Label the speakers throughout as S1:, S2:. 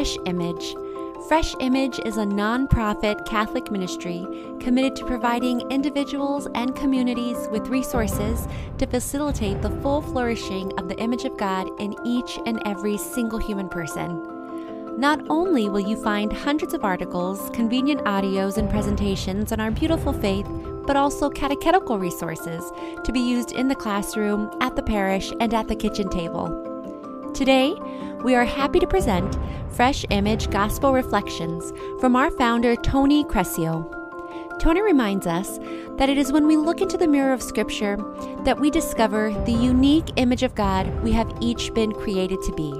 S1: Fresh Image. Fresh Image is a nonprofit Catholic ministry committed to providing individuals and communities with resources to facilitate the full flourishing of the image of God in each and every single human person. Not only will you find hundreds of articles, convenient audios, and presentations on our beautiful faith, but also catechetical resources to be used in the classroom, at the parish, and at the kitchen table. Today, we are happy to present Fresh Image Gospel Reflections from our founder, Tony Crescio. Tony reminds us that it is when we look into the mirror of Scripture that we discover the unique image of God we have each been created to be.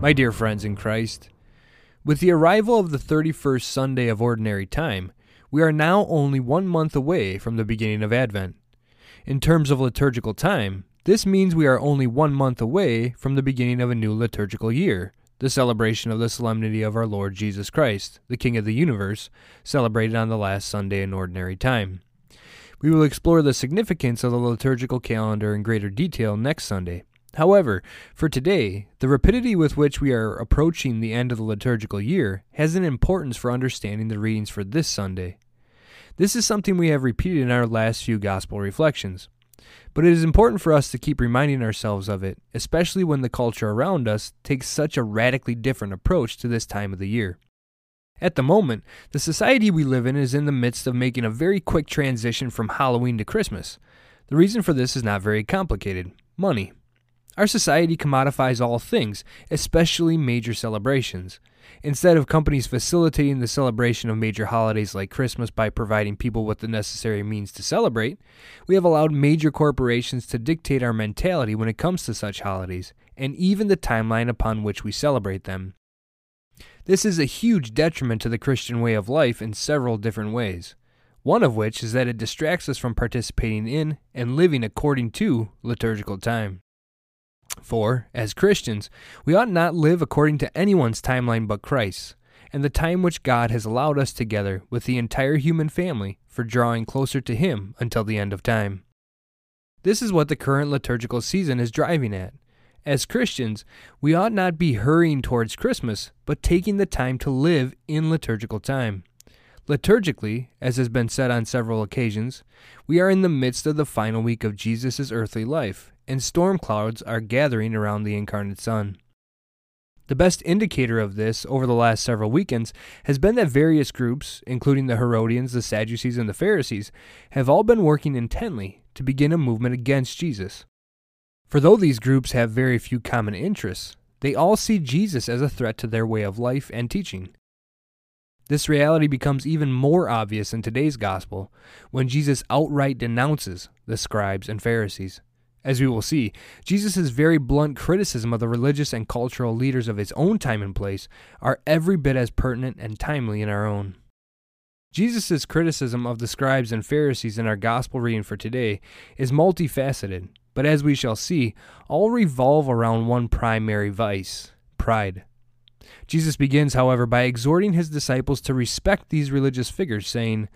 S2: My dear friends in Christ, with the arrival of the 31st Sunday of Ordinary Time, we are now only one month away from the beginning of Advent. In terms of liturgical time, this means we are only one month away from the beginning of a new liturgical year, the celebration of the solemnity of our Lord Jesus Christ, the King of the universe, celebrated on the last Sunday in Ordinary Time. We will explore the significance of the liturgical calendar in greater detail next Sunday. However, for today, the rapidity with which we are approaching the end of the liturgical year has an importance for understanding the readings for this Sunday. This is something we have repeated in our last few gospel reflections. But it is important for us to keep reminding ourselves of it, especially when the culture around us takes such a radically different approach to this time of the year. At the moment, the society we live in is in the midst of making a very quick transition from Halloween to Christmas. The reason for this is not very complicated money. Our society commodifies all things, especially major celebrations. Instead of companies facilitating the celebration of major holidays like Christmas by providing people with the necessary means to celebrate, we have allowed major corporations to dictate our mentality when it comes to such holidays, and even the timeline upon which we celebrate them. This is a huge detriment to the Christian way of life in several different ways. One of which is that it distracts us from participating in and living according to liturgical time. For, as Christians, we ought not live according to anyone's timeline but Christ's, and the time which God has allowed us together with the entire human family for drawing closer to Him until the end of time. This is what the current liturgical season is driving at. As Christians, we ought not be hurrying towards Christmas, but taking the time to live in liturgical time. Liturgically, as has been said on several occasions, we are in the midst of the final week of Jesus' earthly life, and storm clouds are gathering around the incarnate Son. The best indicator of this over the last several weekends has been that various groups, including the Herodians, the Sadducees, and the Pharisees, have all been working intently to begin a movement against Jesus. For though these groups have very few common interests, they all see Jesus as a threat to their way of life and teaching. This reality becomes even more obvious in today's gospel when Jesus outright denounces the scribes and Pharisees. As we will see, Jesus' very blunt criticism of the religious and cultural leaders of his own time and place are every bit as pertinent and timely in our own. Jesus' criticism of the scribes and Pharisees in our gospel reading for today is multifaceted, but as we shall see, all revolve around one primary vice pride. Jesus begins, however, by exhorting his disciples to respect these religious figures, saying,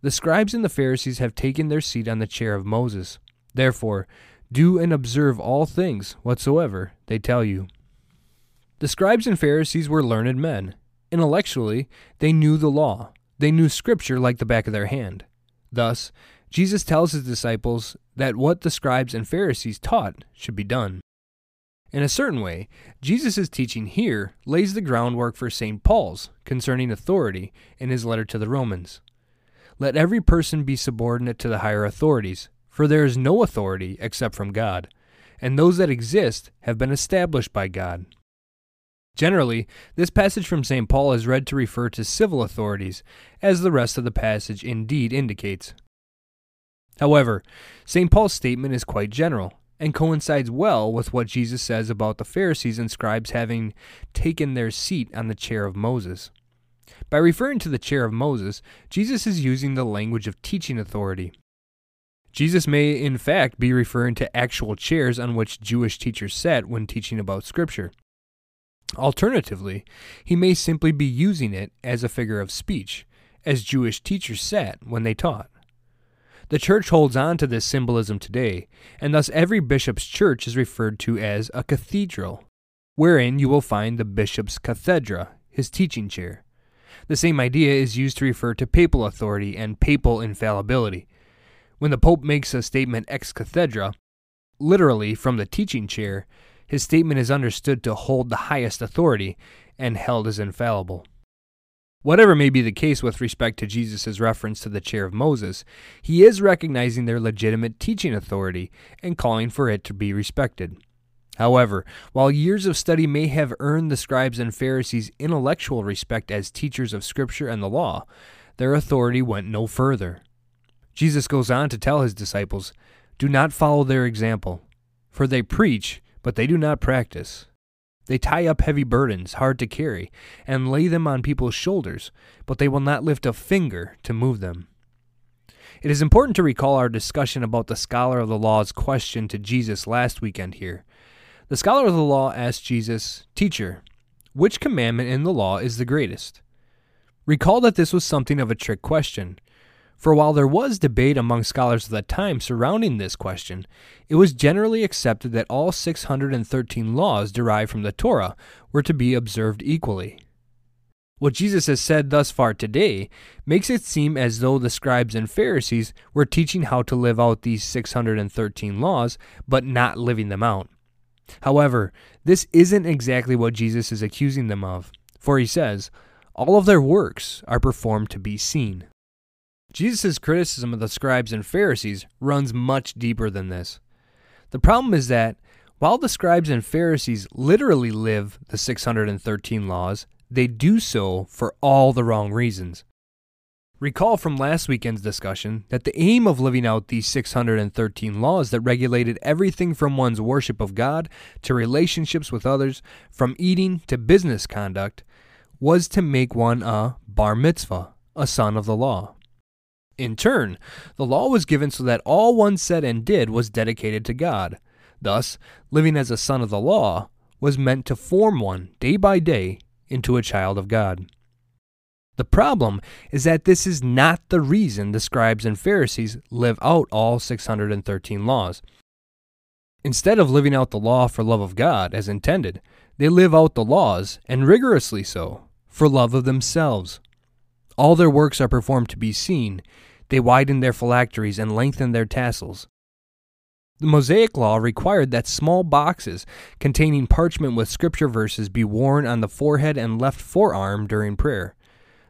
S2: The scribes and the Pharisees have taken their seat on the chair of Moses. Therefore, do and observe all things whatsoever they tell you. The scribes and Pharisees were learned men. Intellectually, they knew the law. They knew Scripture like the back of their hand. Thus, Jesus tells his disciples that what the scribes and Pharisees taught should be done. In a certain way, Jesus' teaching here lays the groundwork for St. Paul's concerning authority in his letter to the Romans. Let every person be subordinate to the higher authorities, for there is no authority except from God, and those that exist have been established by God. Generally, this passage from St. Paul is read to refer to civil authorities, as the rest of the passage indeed indicates. However, St. Paul's statement is quite general and coincides well with what Jesus says about the Pharisees and scribes having taken their seat on the chair of Moses. By referring to the chair of Moses, Jesus is using the language of teaching authority. Jesus may, in fact, be referring to actual chairs on which Jewish teachers sat when teaching about Scripture. Alternatively, he may simply be using it as a figure of speech, as Jewish teachers sat when they taught. The church holds on to this symbolism today, and thus every bishop's church is referred to as a cathedral, wherein you will find the bishop's cathedra, his teaching chair. The same idea is used to refer to papal authority and papal infallibility. When the Pope makes a statement ex cathedra, literally from the teaching chair, his statement is understood to hold the highest authority and held as infallible. Whatever may be the case with respect to Jesus' reference to the chair of Moses, he is recognizing their legitimate teaching authority and calling for it to be respected. However, while years of study may have earned the scribes and Pharisees intellectual respect as teachers of Scripture and the law, their authority went no further. Jesus goes on to tell his disciples, Do not follow their example, for they preach, but they do not practice. They tie up heavy burdens, hard to carry, and lay them on people's shoulders, but they will not lift a finger to move them. It is important to recall our discussion about the scholar of the law's question to Jesus last weekend here. The scholar of the law asked Jesus, Teacher, which commandment in the law is the greatest? Recall that this was something of a trick question, for while there was debate among scholars of the time surrounding this question, it was generally accepted that all 613 laws derived from the Torah were to be observed equally. What Jesus has said thus far today makes it seem as though the scribes and Pharisees were teaching how to live out these 613 laws, but not living them out. However, this isn't exactly what Jesus is accusing them of, for he says, All of their works are performed to be seen. Jesus' criticism of the scribes and Pharisees runs much deeper than this. The problem is that while the scribes and Pharisees literally live the 613 laws, they do so for all the wrong reasons. Recall from last weekend's discussion that the aim of living out these 613 laws that regulated everything from one's worship of God to relationships with others, from eating to business conduct, was to make one a bar mitzvah, a son of the law. In turn, the law was given so that all one said and did was dedicated to God. Thus, living as a son of the law was meant to form one, day by day, into a child of God. The problem is that this is not the reason the scribes and Pharisees live out all 613 laws. Instead of living out the law for love of God as intended, they live out the laws, and rigorously so, for love of themselves. All their works are performed to be seen, they widened their phylacteries and lengthened their tassels. The Mosaic Law required that small boxes containing parchment with scripture verses be worn on the forehead and left forearm during prayer.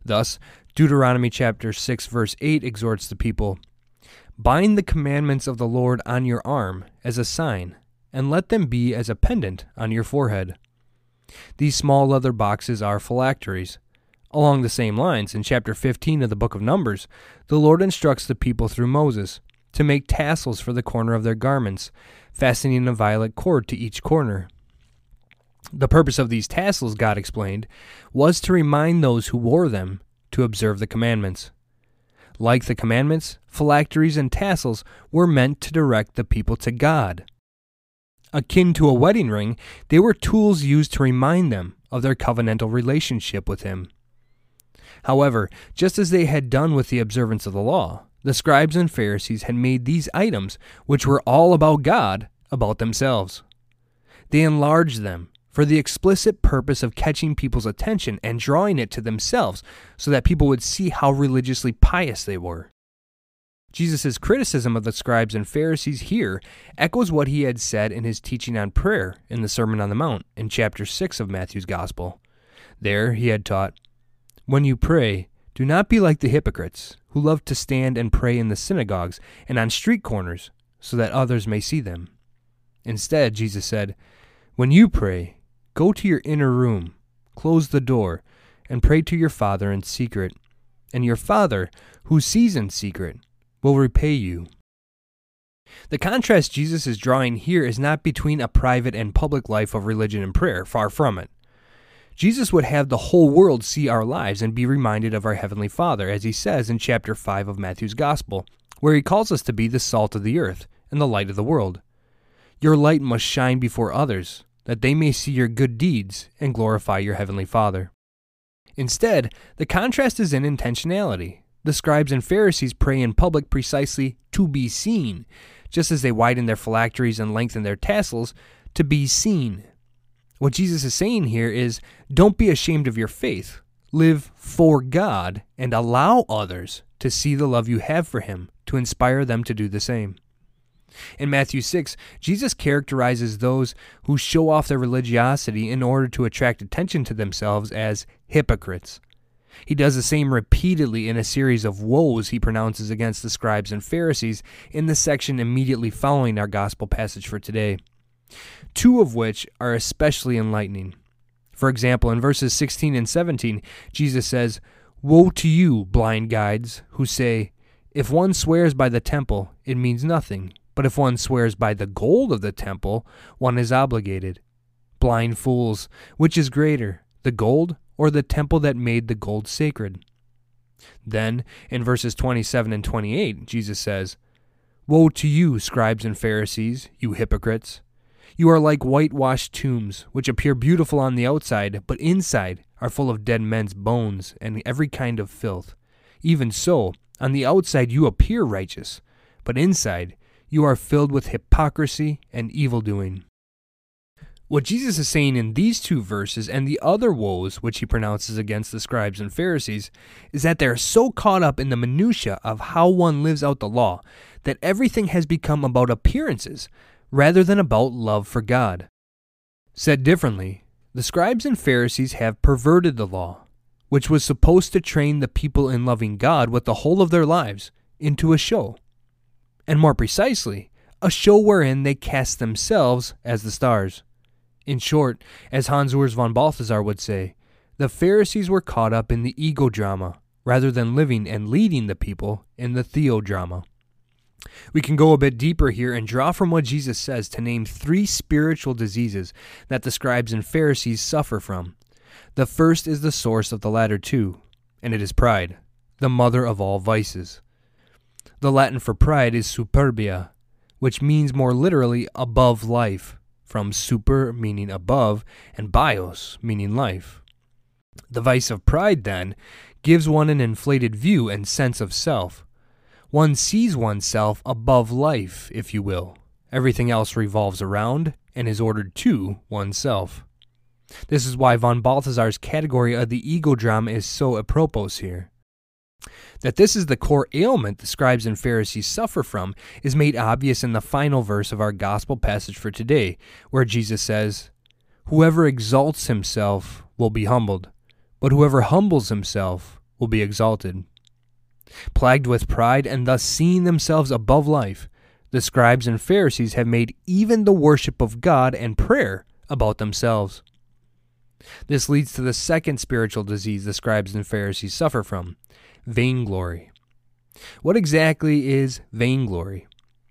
S2: Thus, Deuteronomy chapter 6 verse 8 exhorts the people, "Bind the commandments of the Lord on your arm as a sign, and let them be as a pendant on your forehead." These small leather boxes are phylacteries. Along the same lines, in chapter 15 of the book of Numbers, the Lord instructs the people through Moses to make tassels for the corner of their garments, fastening a violet cord to each corner. The purpose of these tassels, God explained, was to remind those who wore them to observe the commandments. Like the commandments, phylacteries and tassels were meant to direct the people to God. Akin to a wedding ring, they were tools used to remind them of their covenantal relationship with Him. However, just as they had done with the observance of the law, the scribes and Pharisees had made these items, which were all about God, about themselves. They enlarged them for the explicit purpose of catching people's attention and drawing it to themselves so that people would see how religiously pious they were. Jesus' criticism of the scribes and Pharisees here echoes what he had said in his teaching on prayer in the Sermon on the Mount in chapter 6 of Matthew's Gospel. There he had taught, when you pray, do not be like the hypocrites, who love to stand and pray in the synagogues and on street corners, so that others may see them. Instead, Jesus said, When you pray, go to your inner room, close the door, and pray to your Father in secret, and your Father, who sees in secret, will repay you. The contrast Jesus is drawing here is not between a private and public life of religion and prayer, far from it. Jesus would have the whole world see our lives and be reminded of our Heavenly Father, as he says in chapter 5 of Matthew's Gospel, where he calls us to be the salt of the earth and the light of the world. Your light must shine before others, that they may see your good deeds and glorify your Heavenly Father. Instead, the contrast is in intentionality. The scribes and Pharisees pray in public precisely to be seen, just as they widen their phylacteries and lengthen their tassels to be seen. What Jesus is saying here is don't be ashamed of your faith. Live for God and allow others to see the love you have for Him to inspire them to do the same. In Matthew 6, Jesus characterizes those who show off their religiosity in order to attract attention to themselves as hypocrites. He does the same repeatedly in a series of woes he pronounces against the scribes and Pharisees in the section immediately following our gospel passage for today. Two of which are especially enlightening. For example, in verses 16 and 17, Jesus says, Woe to you, blind guides, who say, If one swears by the temple, it means nothing, but if one swears by the gold of the temple, one is obligated. Blind fools, which is greater, the gold or the temple that made the gold sacred. Then, in verses 27 and 28, Jesus says, Woe to you, scribes and Pharisees, you hypocrites! You are like whitewashed tombs, which appear beautiful on the outside, but inside are full of dead men's bones and every kind of filth. Even so, on the outside you appear righteous, but inside you are filled with hypocrisy and evil doing. What Jesus is saying in these two verses and the other woes which he pronounces against the scribes and Pharisees is that they are so caught up in the minutiae of how one lives out the law that everything has become about appearances rather than about love for God. Said differently, the scribes and Pharisees have perverted the law, which was supposed to train the people in loving God with the whole of their lives, into a show. And more precisely, a show wherein they cast themselves as the stars. In short, as Hans Urs von Balthasar would say, the Pharisees were caught up in the ego drama rather than living and leading the people in the theodrama. We can go a bit deeper here and draw from what Jesus says to name three spiritual diseases that the scribes and Pharisees suffer from. The first is the source of the latter two, and it is pride, the mother of all vices. The Latin for pride is superbia, which means more literally above life from super meaning above and bios meaning life. The vice of pride, then, gives one an inflated view and sense of self. One sees oneself above life, if you will. Everything else revolves around and is ordered to oneself. This is why von Balthasar's category of the ego drama is so apropos here. That this is the core ailment the scribes and Pharisees suffer from is made obvious in the final verse of our gospel passage for today, where Jesus says, Whoever exalts himself will be humbled, but whoever humbles himself will be exalted. Plagued with pride and thus seeing themselves above life, the scribes and Pharisees have made even the worship of God and prayer about themselves. This leads to the second spiritual disease the scribes and Pharisees suffer from vainglory. What exactly is vainglory?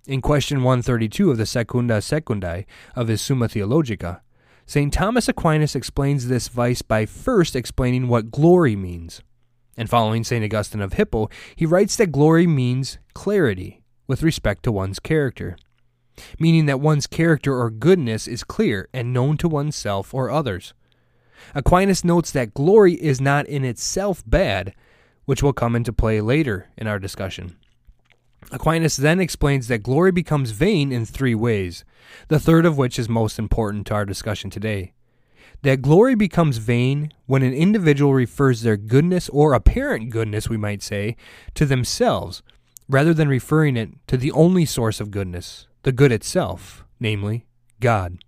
S2: In question 132 of the Secunda Secundae of his Summa Theologica, St. Thomas Aquinas explains this vice by first explaining what glory means. And following St. Augustine of Hippo, he writes that glory means clarity with respect to one's character, meaning that one's character or goodness is clear and known to oneself or others. Aquinas notes that glory is not in itself bad, which will come into play later in our discussion. Aquinas then explains that glory becomes vain in three ways, the third of which is most important to our discussion today. That glory becomes vain when an individual refers their goodness, or apparent goodness, we might say, to themselves, rather than referring it to the only source of goodness, the good itself, namely, God.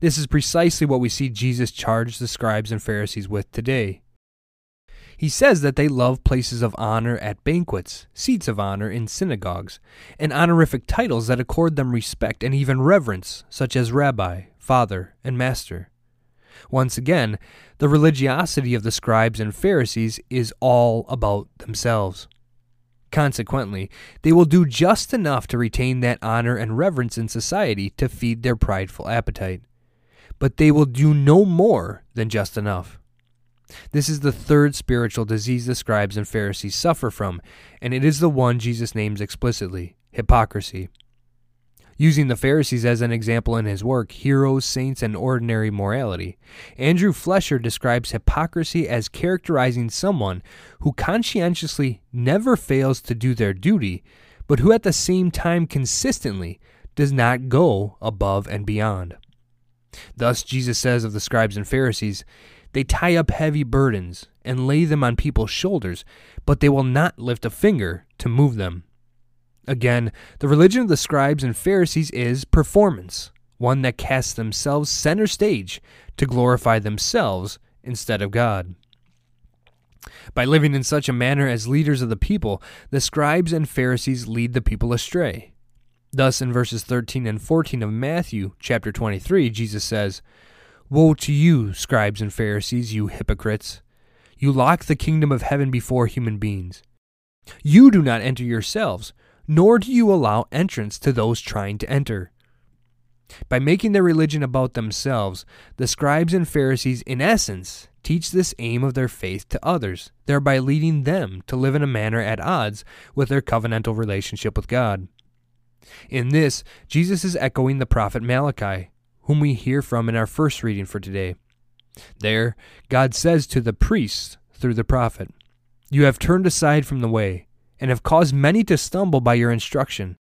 S2: This is precisely what we see Jesus charge the scribes and Pharisees with today. He says that they love places of honor at banquets, seats of honor in synagogues, and honorific titles that accord them respect and even reverence, such as rabbi, father, and master. Once again, the religiosity of the scribes and Pharisees is all about themselves. Consequently, they will do just enough to retain that honor and reverence in society to feed their prideful appetite. But they will do no more than just enough. This is the third spiritual disease the scribes and Pharisees suffer from, and it is the one Jesus names explicitly hypocrisy. Using the Pharisees as an example in his work, Heroes, Saints, and Ordinary Morality, Andrew Flescher describes hypocrisy as characterizing someone who conscientiously never fails to do their duty, but who at the same time consistently does not go above and beyond. Thus, Jesus says of the scribes and Pharisees, they tie up heavy burdens and lay them on people's shoulders, but they will not lift a finger to move them. Again, the religion of the scribes and Pharisees is performance, one that casts themselves center stage to glorify themselves instead of God. By living in such a manner as leaders of the people, the scribes and Pharisees lead the people astray. Thus, in verses 13 and 14 of Matthew chapter 23, Jesus says, Woe to you, scribes and Pharisees, you hypocrites! You lock the kingdom of heaven before human beings. You do not enter yourselves nor do you allow entrance to those trying to enter. By making their religion about themselves, the scribes and Pharisees, in essence, teach this aim of their faith to others, thereby leading them to live in a manner at odds with their covenantal relationship with God. In this, Jesus is echoing the prophet Malachi, whom we hear from in our first reading for today. There, God says to the priests through the prophet, You have turned aside from the way and have caused many to stumble by your instruction.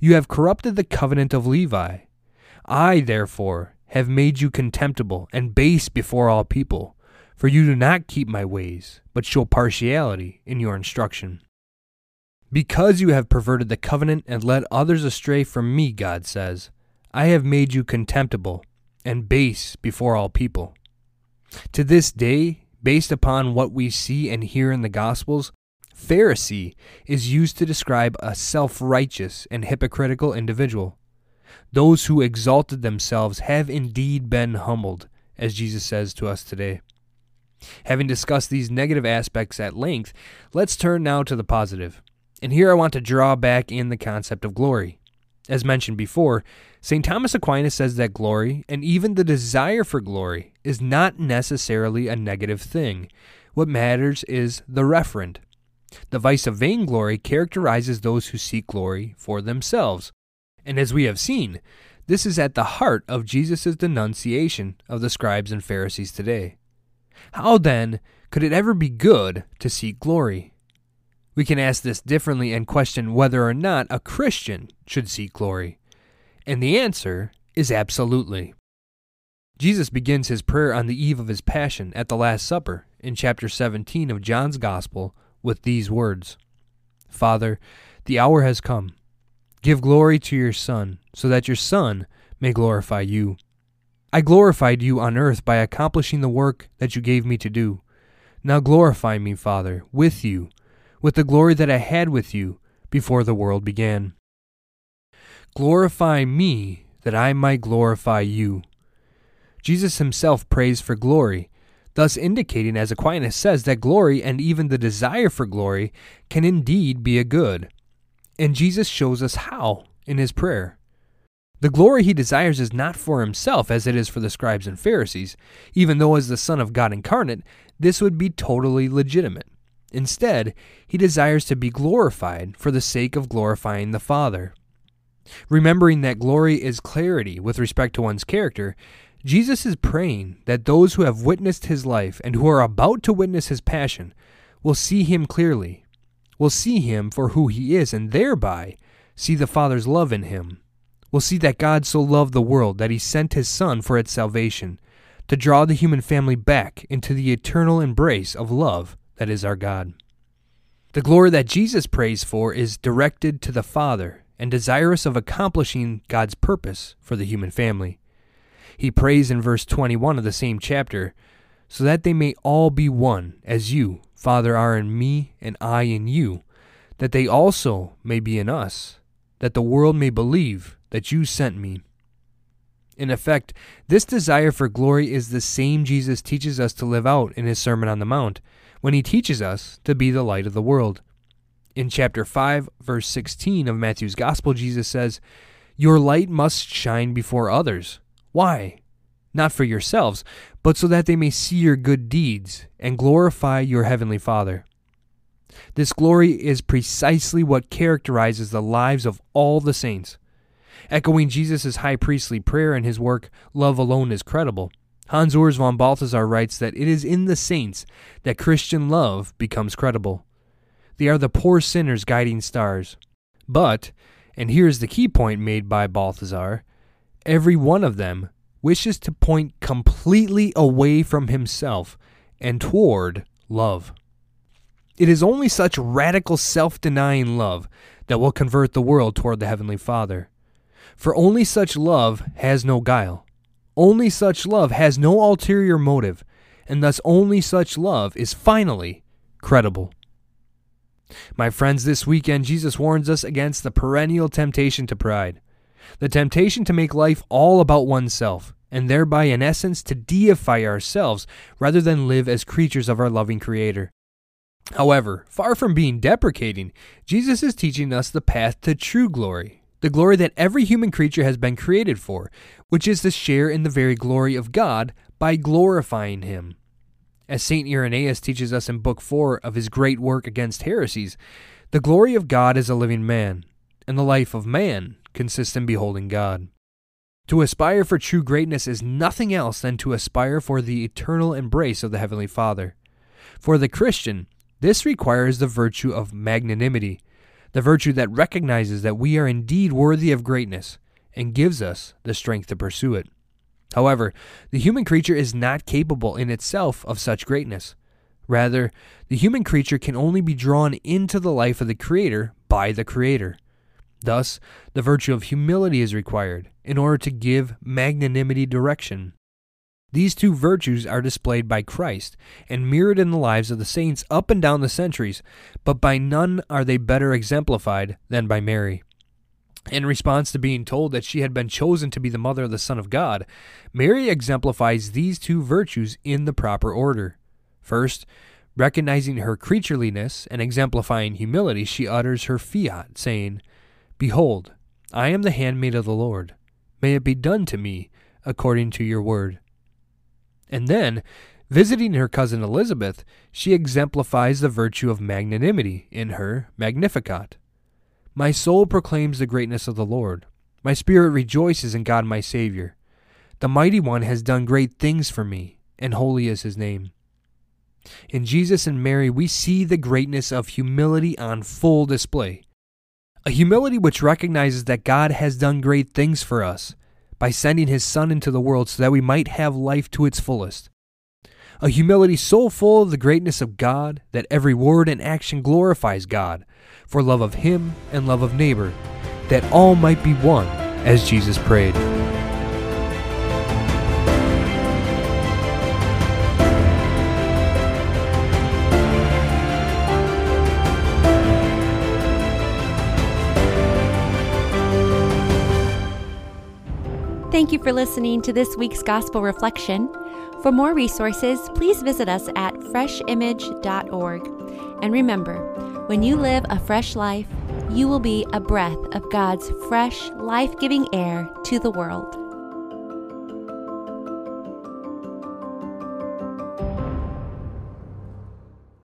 S2: You have corrupted the covenant of Levi. I, therefore, have made you contemptible and base before all people, for you do not keep my ways, but show partiality in your instruction. Because you have perverted the covenant and led others astray from me, God says, I have made you contemptible and base before all people. To this day, based upon what we see and hear in the Gospels, Pharisee is used to describe a self righteous and hypocritical individual. Those who exalted themselves have indeed been humbled, as Jesus says to us today. Having discussed these negative aspects at length, let's turn now to the positive. And here I want to draw back in the concept of glory. As mentioned before, St. Thomas Aquinas says that glory, and even the desire for glory, is not necessarily a negative thing. What matters is the referent, the vice of vainglory characterizes those who seek glory for themselves. And as we have seen, this is at the heart of Jesus' denunciation of the scribes and Pharisees today. How then could it ever be good to seek glory? We can ask this differently and question whether or not a Christian should seek glory. And the answer is absolutely. Jesus begins his prayer on the eve of his passion at the Last Supper in chapter 17 of John's Gospel with these words Father, the hour has come. Give glory to your Son, so that your Son may glorify you. I glorified you on earth by accomplishing the work that you gave me to do. Now glorify me, Father, with you, with the glory that I had with you before the world began. Glorify me, that I might glorify you. Jesus himself prays for glory, thus indicating, as Aquinas says, that glory and even the desire for glory can indeed be a good. And Jesus shows us how in his prayer. The glory he desires is not for himself as it is for the scribes and Pharisees, even though, as the Son of God incarnate, this would be totally legitimate. Instead, he desires to be glorified for the sake of glorifying the Father. Remembering that glory is clarity with respect to one's character, Jesus is praying that those who have witnessed his life and who are about to witness his passion will see him clearly, will see him for who he is, and thereby see the Father's love in him, will see that God so loved the world that he sent his Son for its salvation, to draw the human family back into the eternal embrace of love that is our God. The glory that Jesus prays for is directed to the Father and desirous of accomplishing God's purpose for the human family. He prays in verse 21 of the same chapter, so that they may all be one, as you, Father, are in me and I in you, that they also may be in us, that the world may believe that you sent me. In effect, this desire for glory is the same Jesus teaches us to live out in his Sermon on the Mount, when he teaches us to be the light of the world. In chapter 5, verse 16 of Matthew's Gospel, Jesus says, Your light must shine before others why? Not for yourselves, but so that they may see your good deeds and glorify your heavenly Father. This glory is precisely what characterizes the lives of all the saints. Echoing Jesus' high priestly prayer in his work, Love Alone is Credible, Hans Urs von Balthasar writes that it is in the saints that Christian love becomes credible. They are the poor sinners' guiding stars. But, and here's the key point made by Balthasar, every one of them wishes to point completely away from himself and toward love. It is only such radical self denying love that will convert the world toward the Heavenly Father. For only such love has no guile. Only such love has no ulterior motive, and thus only such love is finally credible. My friends, this weekend, Jesus warns us against the perennial temptation to pride, the temptation to make life all about oneself, and thereby, in essence, to deify ourselves rather than live as creatures of our loving Creator. However, far from being deprecating, Jesus is teaching us the path to true glory, the glory that every human creature has been created for, which is to share in the very glory of God by glorifying Him. As St. Irenaeus teaches us in Book 4 of his great work against heresies, the glory of God is a living man, and the life of man consists in beholding God. To aspire for true greatness is nothing else than to aspire for the eternal embrace of the Heavenly Father. For the Christian, this requires the virtue of magnanimity, the virtue that recognizes that we are indeed worthy of greatness and gives us the strength to pursue it. However, the human creature is not capable in itself of such greatness. Rather, the human creature can only be drawn into the life of the Creator by the Creator. Thus, the virtue of humility is required in order to give magnanimity direction. These two virtues are displayed by Christ and mirrored in the lives of the saints up and down the centuries, but by none are they better exemplified than by Mary. In response to being told that she had been chosen to be the mother of the Son of God, Mary exemplifies these two virtues in the proper order. First, recognizing her creatureliness and exemplifying humility, she utters her fiat, saying, Behold, I am the handmaid of the Lord. May it be done to me according to your word. And then, visiting her cousin Elizabeth, she exemplifies the virtue of magnanimity in her Magnificat. My soul proclaims the greatness of the Lord. My spirit rejoices in God my Savior. The Mighty One has done great things for me, and holy is his name. In Jesus and Mary, we see the greatness of humility on full display. A humility which recognizes that God has done great things for us by sending his Son into the world so that we might have life to its fullest. A humility so full of the greatness of God that every word and action glorifies God, for love of him and love of neighbor, that all might be one, as Jesus prayed.
S1: Thank you for listening to this week's Gospel Reflection. For more resources, please visit us at freshimage.org. And remember, when you live a fresh life, you will be a breath of God's fresh, life giving air to the world.